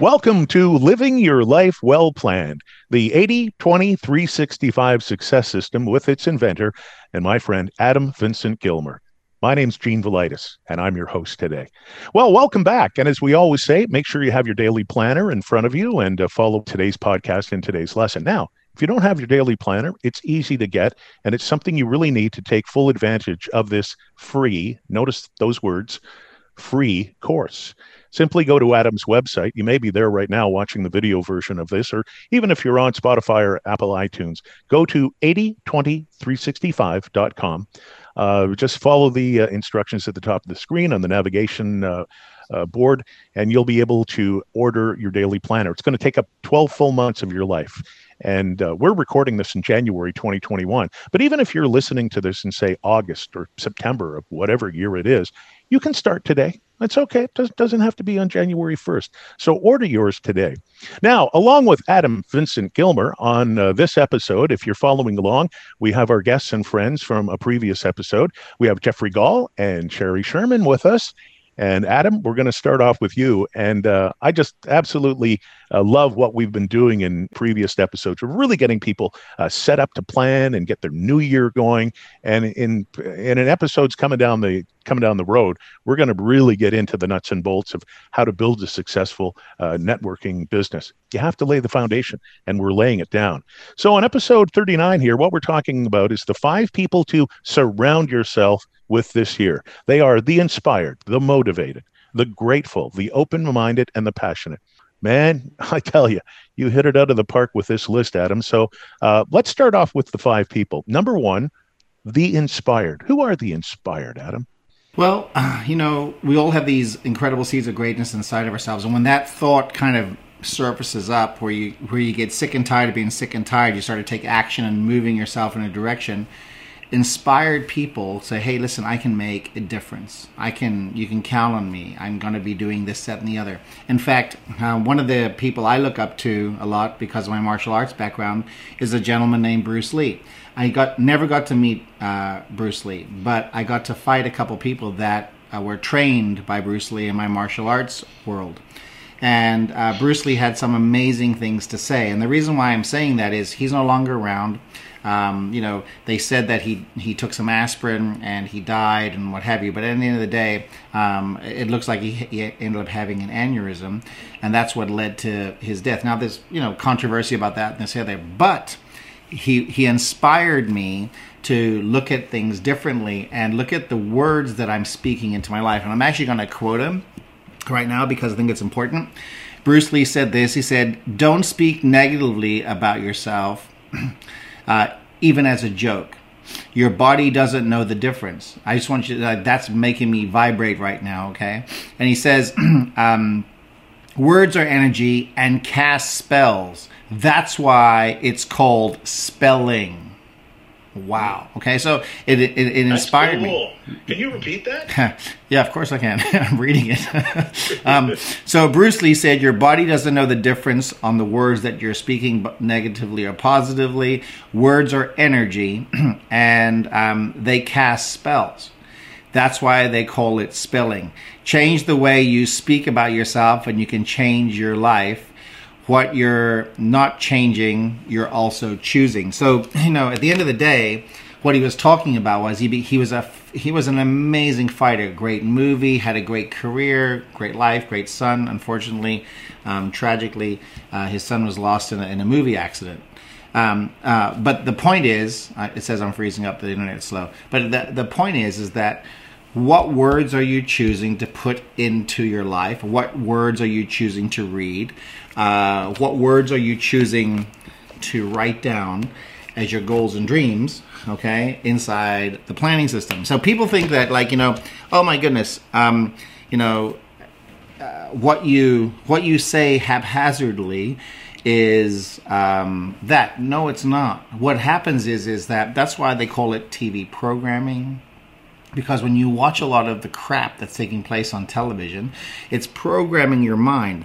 Welcome to Living Your Life Well Planned, the 80 20 365 success system with its inventor and my friend Adam Vincent Gilmer. My name's Gene Velitis, and I'm your host today. Well, welcome back. And as we always say, make sure you have your daily planner in front of you and uh, follow today's podcast and today's lesson. Now, if you don't have your daily planner, it's easy to get, and it's something you really need to take full advantage of this free, notice those words, free course. Simply go to Adam's website. You may be there right now watching the video version of this, or even if you're on Spotify or Apple iTunes, go to 8020365.com. Uh, just follow the uh, instructions at the top of the screen on the navigation uh, uh, board, and you'll be able to order your daily planner. It's going to take up 12 full months of your life. And uh, we're recording this in January 2021. But even if you're listening to this in, say, August or September of whatever year it is, you can start today. It's okay. It doesn't have to be on January 1st. So order yours today. Now, along with Adam Vincent Gilmer on uh, this episode, if you're following along, we have our guests and friends from a previous episode. We have Jeffrey Gall and Sherry Sherman with us. And Adam, we're going to start off with you. And uh, I just absolutely uh, love what we've been doing in previous episodes. We're really getting people uh, set up to plan and get their new year going. And in in an episodes coming down the coming down the road, we're going to really get into the nuts and bolts of how to build a successful uh, networking business. You have to lay the foundation, and we're laying it down. So, on episode 39 here, what we're talking about is the five people to surround yourself with this year. They are the inspired, the motivated, the grateful, the open minded, and the passionate. Man, I tell you, you hit it out of the park with this list, Adam. So uh, let's start off with the five people. Number one, the inspired. Who are the inspired, Adam? Well, you know, we all have these incredible seeds of greatness inside of ourselves, and when that thought kind of surfaces up, where you where you get sick and tired of being sick and tired, you start to take action and moving yourself in a direction inspired people say, "Hey, listen, I can make a difference. I can. You can count on me. I'm going to be doing this, that, and the other." In fact, uh, one of the people I look up to a lot because of my martial arts background is a gentleman named Bruce Lee. I got never got to meet uh, Bruce Lee, but I got to fight a couple people that uh, were trained by Bruce Lee in my martial arts world. And uh, Bruce Lee had some amazing things to say. And the reason why I'm saying that is he's no longer around. Um, you know, they said that he he took some aspirin and he died and what have you. But at the end of the day, um, it looks like he, he, ended up having an aneurysm, and that's what led to his death. Now, there's you know controversy about that and this other, but he he inspired me to look at things differently and look at the words that I'm speaking into my life. And I'm actually going to quote him right now because I think it's important. Bruce Lee said this. He said, "Don't speak negatively about yourself." uh, even as a joke. Your body doesn't know the difference. I just want you to, uh, that's making me vibrate right now, okay? And he says, um, words are energy and cast spells. That's why it's called spelling. Wow. Okay, so it it, it inspired cool. me. Can you repeat that? yeah, of course I can. I'm reading it. um, so Bruce Lee said, "Your body doesn't know the difference on the words that you're speaking, negatively or positively. Words are energy, and um, they cast spells." That's why they call it spelling. Change the way you speak about yourself, and you can change your life what you're not changing, you're also choosing. So, you know, at the end of the day, what he was talking about was he he was a he was an amazing fighter, great movie, had a great career, great life, great son. Unfortunately, um, tragically, uh, his son was lost in a, in a movie accident. Um, uh, but the point is, uh, it says I'm freezing up. The internet slow. But the the point is, is that what words are you choosing to put into your life? What words are you choosing to read? Uh, what words are you choosing to write down as your goals and dreams? Okay, inside the planning system. So people think that, like, you know, oh my goodness, um, you know, uh, what you what you say haphazardly is um, that. No, it's not. What happens is is that that's why they call it TV programming because when you watch a lot of the crap that's taking place on television, it's programming your mind.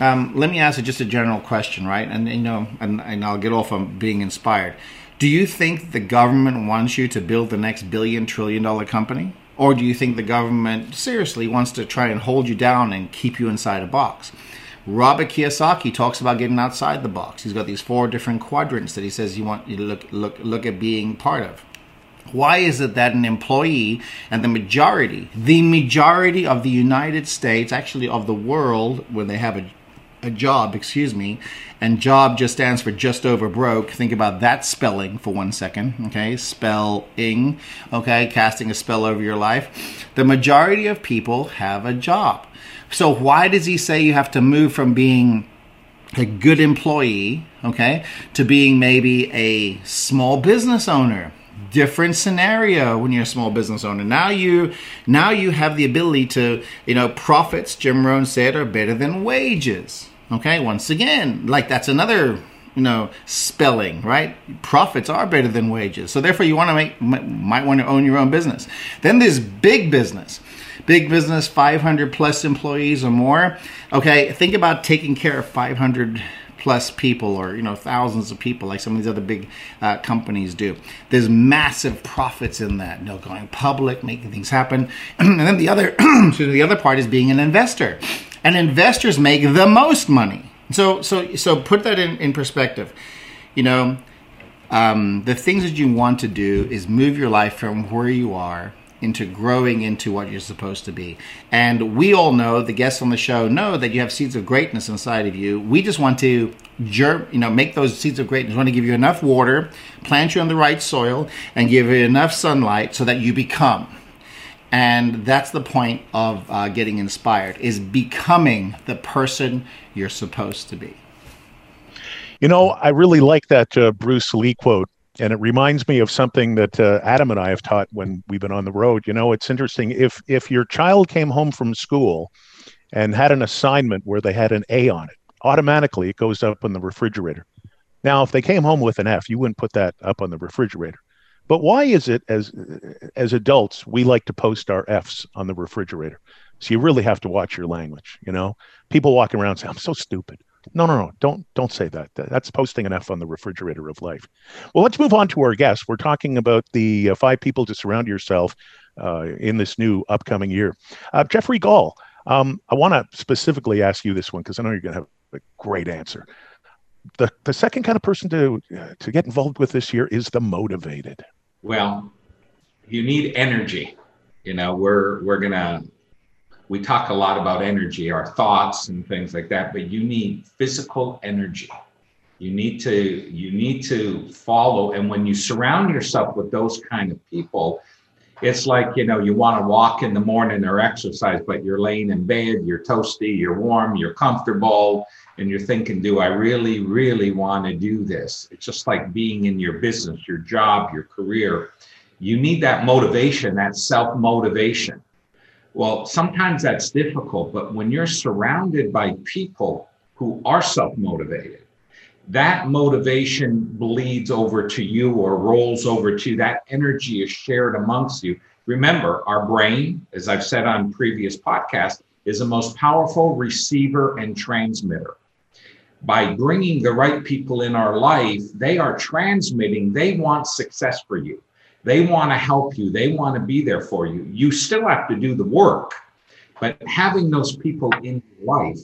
Um, let me ask you just a general question, right? And you know, and, and I'll get off on being inspired. Do you think the government wants you to build the next billion trillion dollar company? Or do you think the government seriously wants to try and hold you down and keep you inside a box? Robert Kiyosaki talks about getting outside the box. He's got these four different quadrants that he says you want you to look look look at being part of. Why is it that an employee and the majority, the majority of the United States, actually of the world, when they have a, a job, excuse me, and job just stands for just over broke. Think about that spelling for one second, okay? Spelling, okay? Casting a spell over your life. The majority of people have a job. So why does he say you have to move from being a good employee, okay, to being maybe a small business owner? Different scenario when you're a small business owner. Now you now you have the ability to, you know, profits, Jim Rohn said, are better than wages. Okay, once again, like that's another you know spelling right? Profits are better than wages. So therefore you want to make might want to own your own business. Then there's big business. Big business 500 plus employees or more. Okay think about taking care of 500 plus people or you know thousands of people like some of these other big uh, companies do there's massive profits in that you know going public making things happen and then the other the other part is being an investor and investors make the most money. So so so put that in, in perspective. You know, um, the things that you want to do is move your life from where you are into growing into what you're supposed to be. And we all know, the guests on the show know that you have seeds of greatness inside of you. We just want to germ, you know, make those seeds of greatness. We want to give you enough water, plant you on the right soil, and give you enough sunlight so that you become and that's the point of uh, getting inspired is becoming the person you're supposed to be you know i really like that uh, bruce lee quote and it reminds me of something that uh, adam and i have taught when we've been on the road you know it's interesting if if your child came home from school and had an assignment where they had an a on it automatically it goes up on the refrigerator now if they came home with an f you wouldn't put that up on the refrigerator but why is it as as adults we like to post our F's on the refrigerator? So you really have to watch your language. You know, people walking around say, "I'm so stupid." No, no, no! Don't don't say that. That's posting F on the refrigerator of life. Well, let's move on to our guests. We're talking about the uh, five people to surround yourself uh, in this new upcoming year. Uh, Jeffrey Gall, um, I want to specifically ask you this one because I know you're going to have a great answer. The the second kind of person to uh, to get involved with this year is the motivated. Well, you need energy. You know, we're we're gonna we talk a lot about energy, our thoughts and things like that, but you need physical energy. You need to you need to follow and when you surround yourself with those kind of people, it's like, you know, you want to walk in the morning or exercise, but you're laying in bed, you're toasty, you're warm, you're comfortable, and you're thinking, do I really, really want to do this? It's just like being in your business, your job, your career. You need that motivation, that self motivation. Well, sometimes that's difficult, but when you're surrounded by people who are self motivated, that motivation bleeds over to you or rolls over to you. That energy is shared amongst you. Remember, our brain, as I've said on previous podcasts, is the most powerful receiver and transmitter by bringing the right people in our life, they are transmitting, they want success for you. They want to help you. They want to be there for you. You still have to do the work, but having those people in your life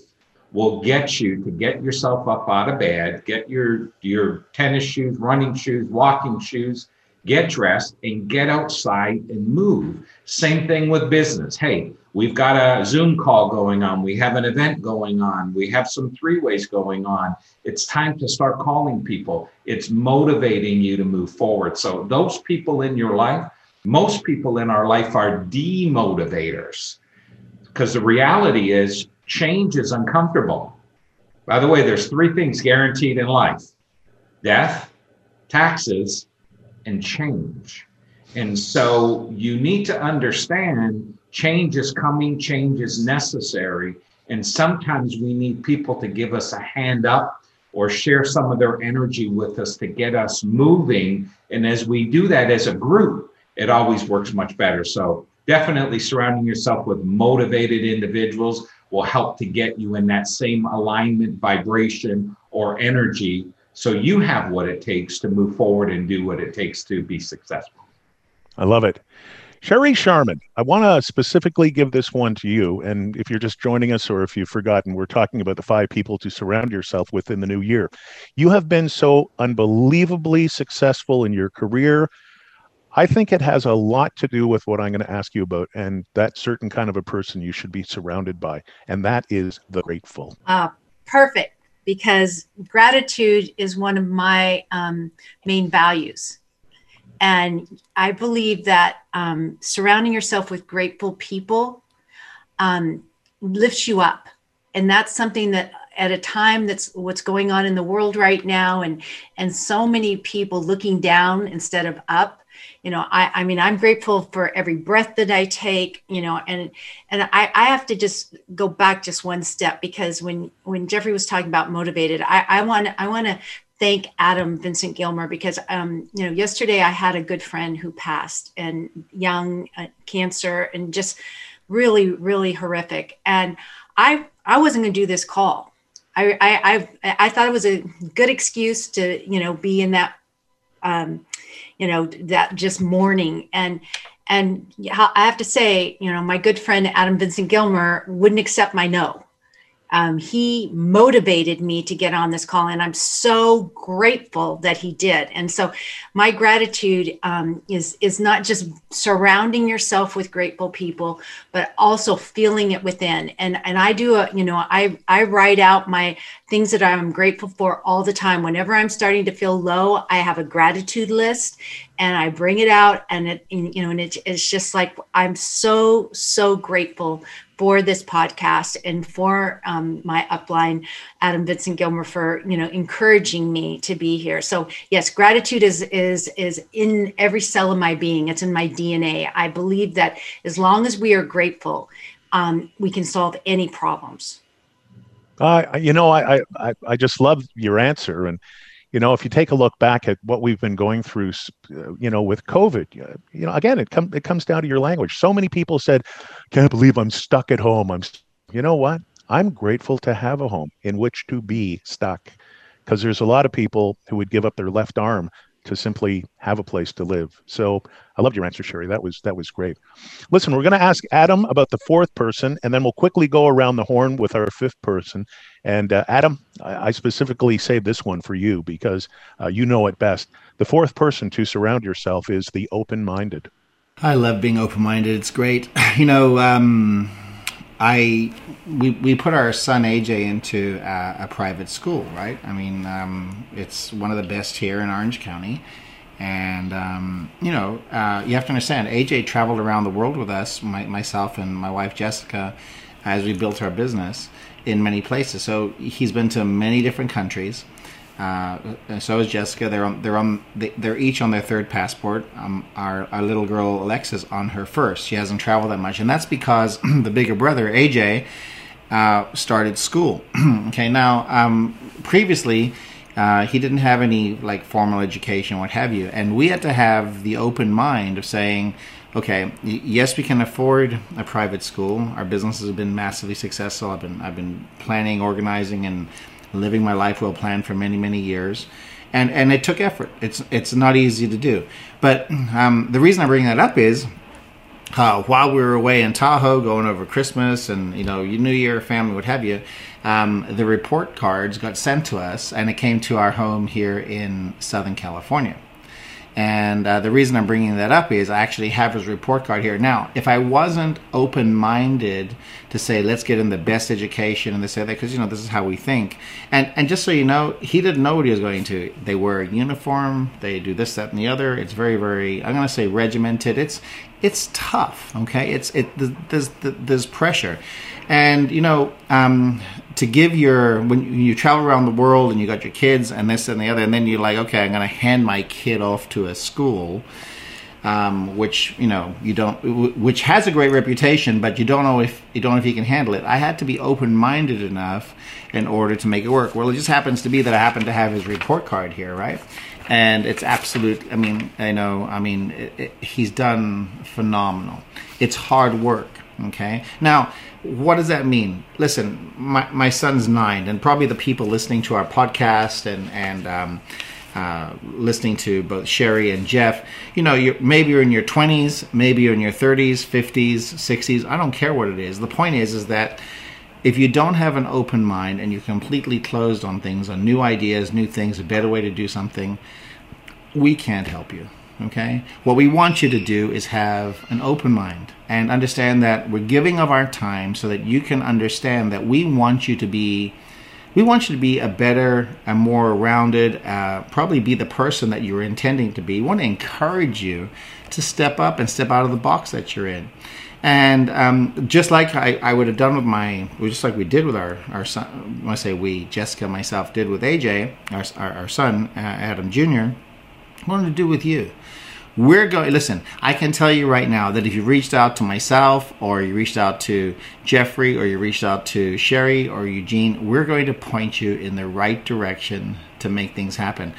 will get you to get yourself up out of bed, get your your tennis shoes, running shoes, walking shoes, get dressed and get outside and move. Same thing with business. Hey, we've got a Zoom call going on. We have an event going on. We have some three ways going on. It's time to start calling people. It's motivating you to move forward. So, those people in your life, most people in our life are demotivators because the reality is change is uncomfortable. By the way, there's three things guaranteed in life death, taxes, and change. And so you need to understand change is coming, change is necessary. And sometimes we need people to give us a hand up or share some of their energy with us to get us moving. And as we do that as a group, it always works much better. So definitely surrounding yourself with motivated individuals will help to get you in that same alignment, vibration, or energy so you have what it takes to move forward and do what it takes to be successful. I love it. Sherry Sharman, I want to specifically give this one to you. And if you're just joining us or if you've forgotten, we're talking about the five people to surround yourself with in the new year. You have been so unbelievably successful in your career. I think it has a lot to do with what I'm going to ask you about, and that certain kind of a person you should be surrounded by, and that is the grateful. Uh, perfect, because gratitude is one of my um, main values and I believe that um, surrounding yourself with grateful people um, lifts you up. And that's something that at a time that's what's going on in the world right now and and so many people looking down instead of up you know i i mean i'm grateful for every breath that i take you know and and i i have to just go back just one step because when when jeffrey was talking about motivated i i want i want to thank Adam Vincent Gilmer because um, you know yesterday I had a good friend who passed and young uh, cancer and just really really horrific. And I I wasn't going to do this call. I, I I I thought it was a good excuse to you know be in that um, you know that just mourning. And and I have to say you know my good friend Adam Vincent Gilmer wouldn't accept my no um, he motivated me to get on this call and i'm so grateful that he did. And so my gratitude um, is is not just surrounding yourself with grateful people but also feeling it within. And and i do a you know i i write out my things that i'm grateful for all the time. Whenever i'm starting to feel low i have a gratitude list and i bring it out and it you know and it, it's just like i'm so so grateful for this podcast and for um, my upline, Adam Vincent Gilmer, for you know encouraging me to be here. So yes, gratitude is is is in every cell of my being. It's in my DNA. I believe that as long as we are grateful, um, we can solve any problems. Uh, you know, I, I I just love your answer and you know, if you take a look back at what we've been going through, uh, you know, with COVID, you know, again, it comes it comes down to your language. So many people said, "Can't believe I'm stuck at home." I'm, you know what? I'm grateful to have a home in which to be stuck, because there's a lot of people who would give up their left arm to simply have a place to live. So I loved your answer, Sherry. That was that was great. Listen, we're going to ask Adam about the fourth person, and then we'll quickly go around the horn with our fifth person. And uh, Adam, I, I, specifically saved this one for you because uh, you know it best. The fourth person to surround yourself is the open-minded. I love being open-minded. It's great. You know. Um I we we put our son AJ into a, a private school, right? I mean, um, it's one of the best here in Orange County, and um, you know, uh, you have to understand. AJ traveled around the world with us, my, myself and my wife Jessica, as we built our business in many places. So he's been to many different countries. Uh, so is Jessica. They're on. They're on. They're each on their third passport. Um, our our little girl Alexa's on her first. She hasn't traveled that much, and that's because the bigger brother AJ uh, started school. okay, now um, previously uh, he didn't have any like formal education, what have you, and we had to have the open mind of saying, okay, yes, we can afford a private school. Our businesses have been massively successful. I've been I've been planning, organizing, and living my life well planned for many many years. And and it took effort. It's it's not easy to do. But um, the reason i bring that up is uh, while we were away in tahoe going over christmas and you know new year family what have you um, the report cards got sent to us and it came to our home here in southern california and uh, the reason I'm bringing that up is I actually have his report card here. Now, if I wasn't open minded to say, let's get him the best education and this, that, because, you know, this is how we think. And, and just so you know, he didn't know what he was going to. They wear a uniform, they do this, that, and the other. It's very, very, I'm going to say regimented. It's, it's tough, okay? It's, it, there's, there's pressure. And, you know, um, to give your when you travel around the world and you got your kids and this and the other, and then you're like, okay, I'm going to hand my kid off to a school, um, which you know you don't, which has a great reputation, but you don't know if you don't know if you can handle it. I had to be open minded enough in order to make it work. Well, it just happens to be that I happen to have his report card here, right? And it's absolute. I mean, I know. I mean, it, it, he's done phenomenal. It's hard work. Okay. Now, what does that mean? Listen, my, my son's nine, and probably the people listening to our podcast and and um, uh, listening to both Sherry and Jeff, you know, you're, maybe you're in your 20s, maybe you're in your 30s, 50s, 60s. I don't care what it is. The point is, is that if you don't have an open mind and you're completely closed on things, on new ideas, new things, a better way to do something, we can't help you. Okay? What we want you to do is have an open mind and understand that we're giving of our time so that you can understand that we want you to be we want you to be a better, a more rounded, uh, probably be the person that you're intending to be. We want to encourage you to step up and step out of the box that you're in. And um, just like I, I, would have done with my, just like we did with our, our son, I say we, Jessica, myself, did with AJ, our, our, our son, uh, Adam Jr., Wanted to do with you. We're going, listen, I can tell you right now that if you reached out to myself or you reached out to Jeffrey or you reached out to Sherry or Eugene, we're going to point you in the right direction to make things happen.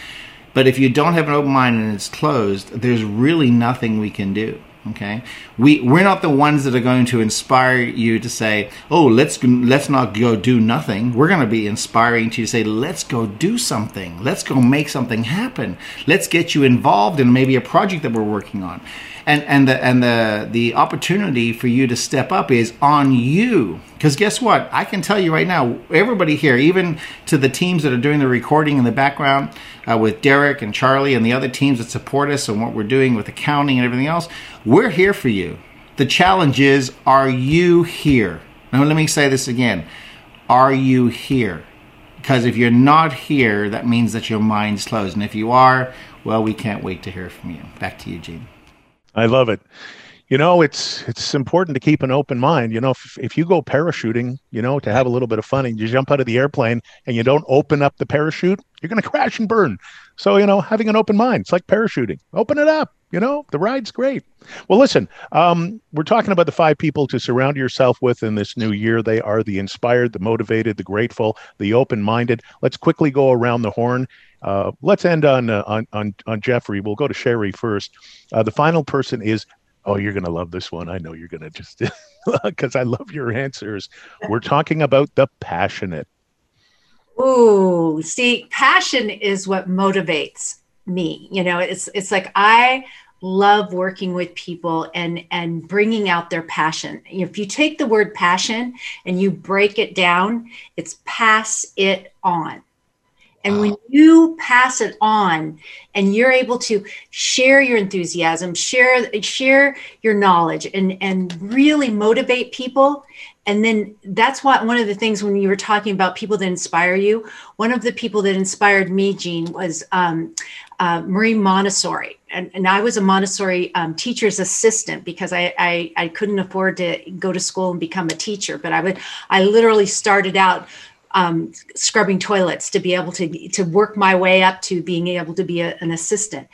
But if you don't have an open mind and it's closed, there's really nothing we can do okay? We we're not the ones that are going to inspire you to say oh let's let's not go do nothing. We're going to be inspiring to you to say let's go do something. Let's go make something happen. Let's get you involved in maybe a project that we're working on and and the and the the opportunity for you to step up is on you. Because guess what? I can tell you right now everybody here even to the teams that are doing the recording in the background uh, with derek and charlie and the other teams that support us and what we're doing with accounting and everything else we're here for you. The challenge is are you here? Now let me say this again. Are you here? Because if you're not here that means that your mind's closed. And if you are well we can't wait to hear from you. Back to you gene I love it. You know, it's it's important to keep an open mind. You know, if, if you go parachuting, you know, to have a little bit of fun and you jump out of the airplane and you don't open up the parachute, you're going to crash and burn. So, you know, having an open mind, it's like parachuting. Open it up. You know, the ride's great. Well, listen, um, we're talking about the five people to surround yourself with in this new year. They are the inspired, the motivated, the grateful, the open minded. Let's quickly go around the horn uh, let's end on, uh, on on on Jeffrey. We'll go to Sherry first. Uh, the final person is. Oh, you're gonna love this one. I know you're gonna just because I love your answers. We're talking about the passionate. Ooh, see, passion is what motivates me. You know, it's it's like I love working with people and and bringing out their passion. If you take the word passion and you break it down, it's pass it on. And when you pass it on and you're able to share your enthusiasm, share share your knowledge and and really motivate people and then that's what one of the things when you were talking about people that inspire you one of the people that inspired me Gene was um, uh, Marie Montessori. And, and I was a Montessori um, teacher's assistant because I, I I couldn't afford to go to school and become a teacher but I would I literally started out um, scrubbing toilets to be able to to work my way up to being able to be a, an assistant.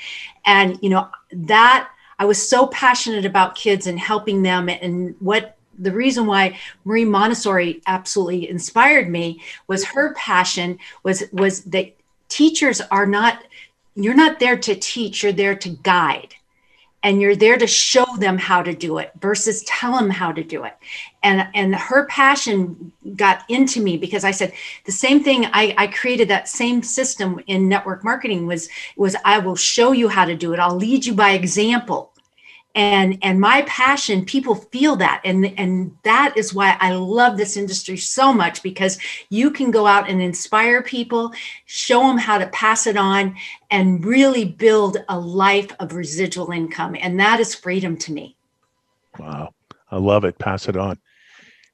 And you know that i was so passionate about kids and helping them and what the reason why marie montessori absolutely inspired me was her passion was was that teachers are not you're not there to teach you're there to guide and you're there to show them how to do it versus tell them how to do it. And and her passion got into me because i said the same thing i, I created that same system in network marketing was was i will show you how to do it. I'll lead you by example and and my passion people feel that. And and that is why i love this industry so much because you can go out and inspire people show them how to pass it on and really build a life of residual income. And that is freedom to me. Wow. I love it. Pass it on.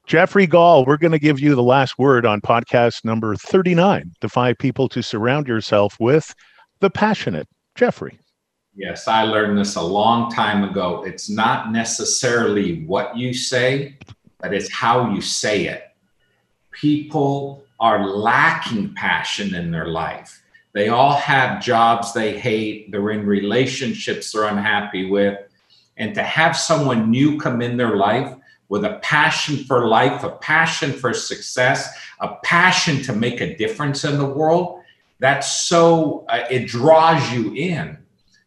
Jeffrey gall we're going to give you the last word on podcast number 39 the five people to surround yourself with the passionate. Jeffrey Yes, I learned this a long time ago. It's not necessarily what you say, but it's how you say it. People are lacking passion in their life. They all have jobs they hate, they're in relationships they're unhappy with. And to have someone new come in their life with a passion for life, a passion for success, a passion to make a difference in the world, that's so, uh, it draws you in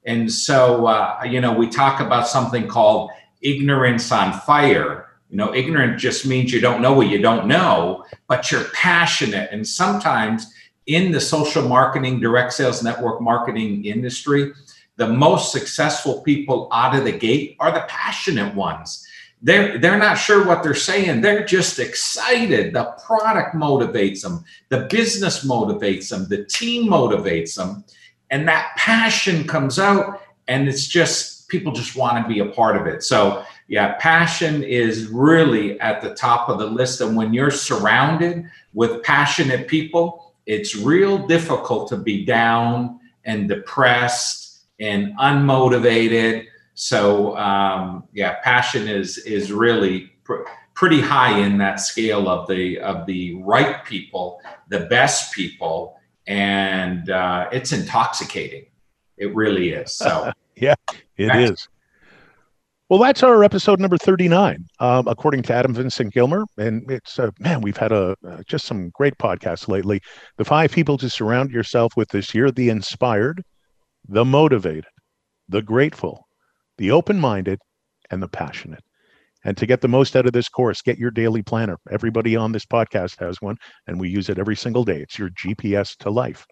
and so, uh, you know, we talk about something called ignorance on fire. You know, ignorant just means you don't know what you don't know, but you're passionate. And sometimes in the social marketing, direct sales network marketing industry, the most successful people out of the gate are the passionate ones. They're, they're not sure what they're saying. They're just excited. The product motivates them, the business motivates them, the team motivates them. And that passion comes out, and it's just people just want to be a part of it. So, yeah, passion is really at the top of the list. And when you're surrounded with passionate people, it's real difficult to be down and depressed and unmotivated. So um, yeah, passion is is really pr- pretty high in that scale of the of the right people, the best people, and uh, it's intoxicating. It really is. So yeah, it is. Well, that's our episode number 39, um, according to Adam Vincent Gilmer. And it's, uh, man, we've had a uh, just some great podcasts lately. The five people to surround yourself with this year the inspired, the motivated, the grateful, the open minded, and the passionate. And to get the most out of this course, get your daily planner. Everybody on this podcast has one, and we use it every single day. It's your GPS to life.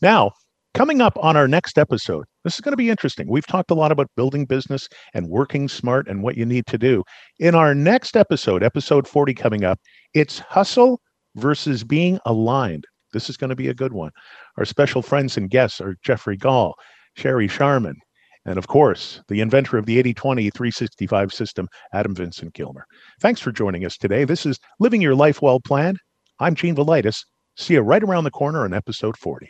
Now, coming up on our next episode, this is going to be interesting. We've talked a lot about building business and working smart and what you need to do. In our next episode, episode 40 coming up, it's hustle versus being aligned. This is going to be a good one. Our special friends and guests are Jeffrey Gall, Sherry Sharman, and of course, the inventor of the 80 20 365 system, Adam Vincent Gilmer. Thanks for joining us today. This is Living Your Life Well Planned. I'm Gene Velitis. See you right around the corner on episode 40.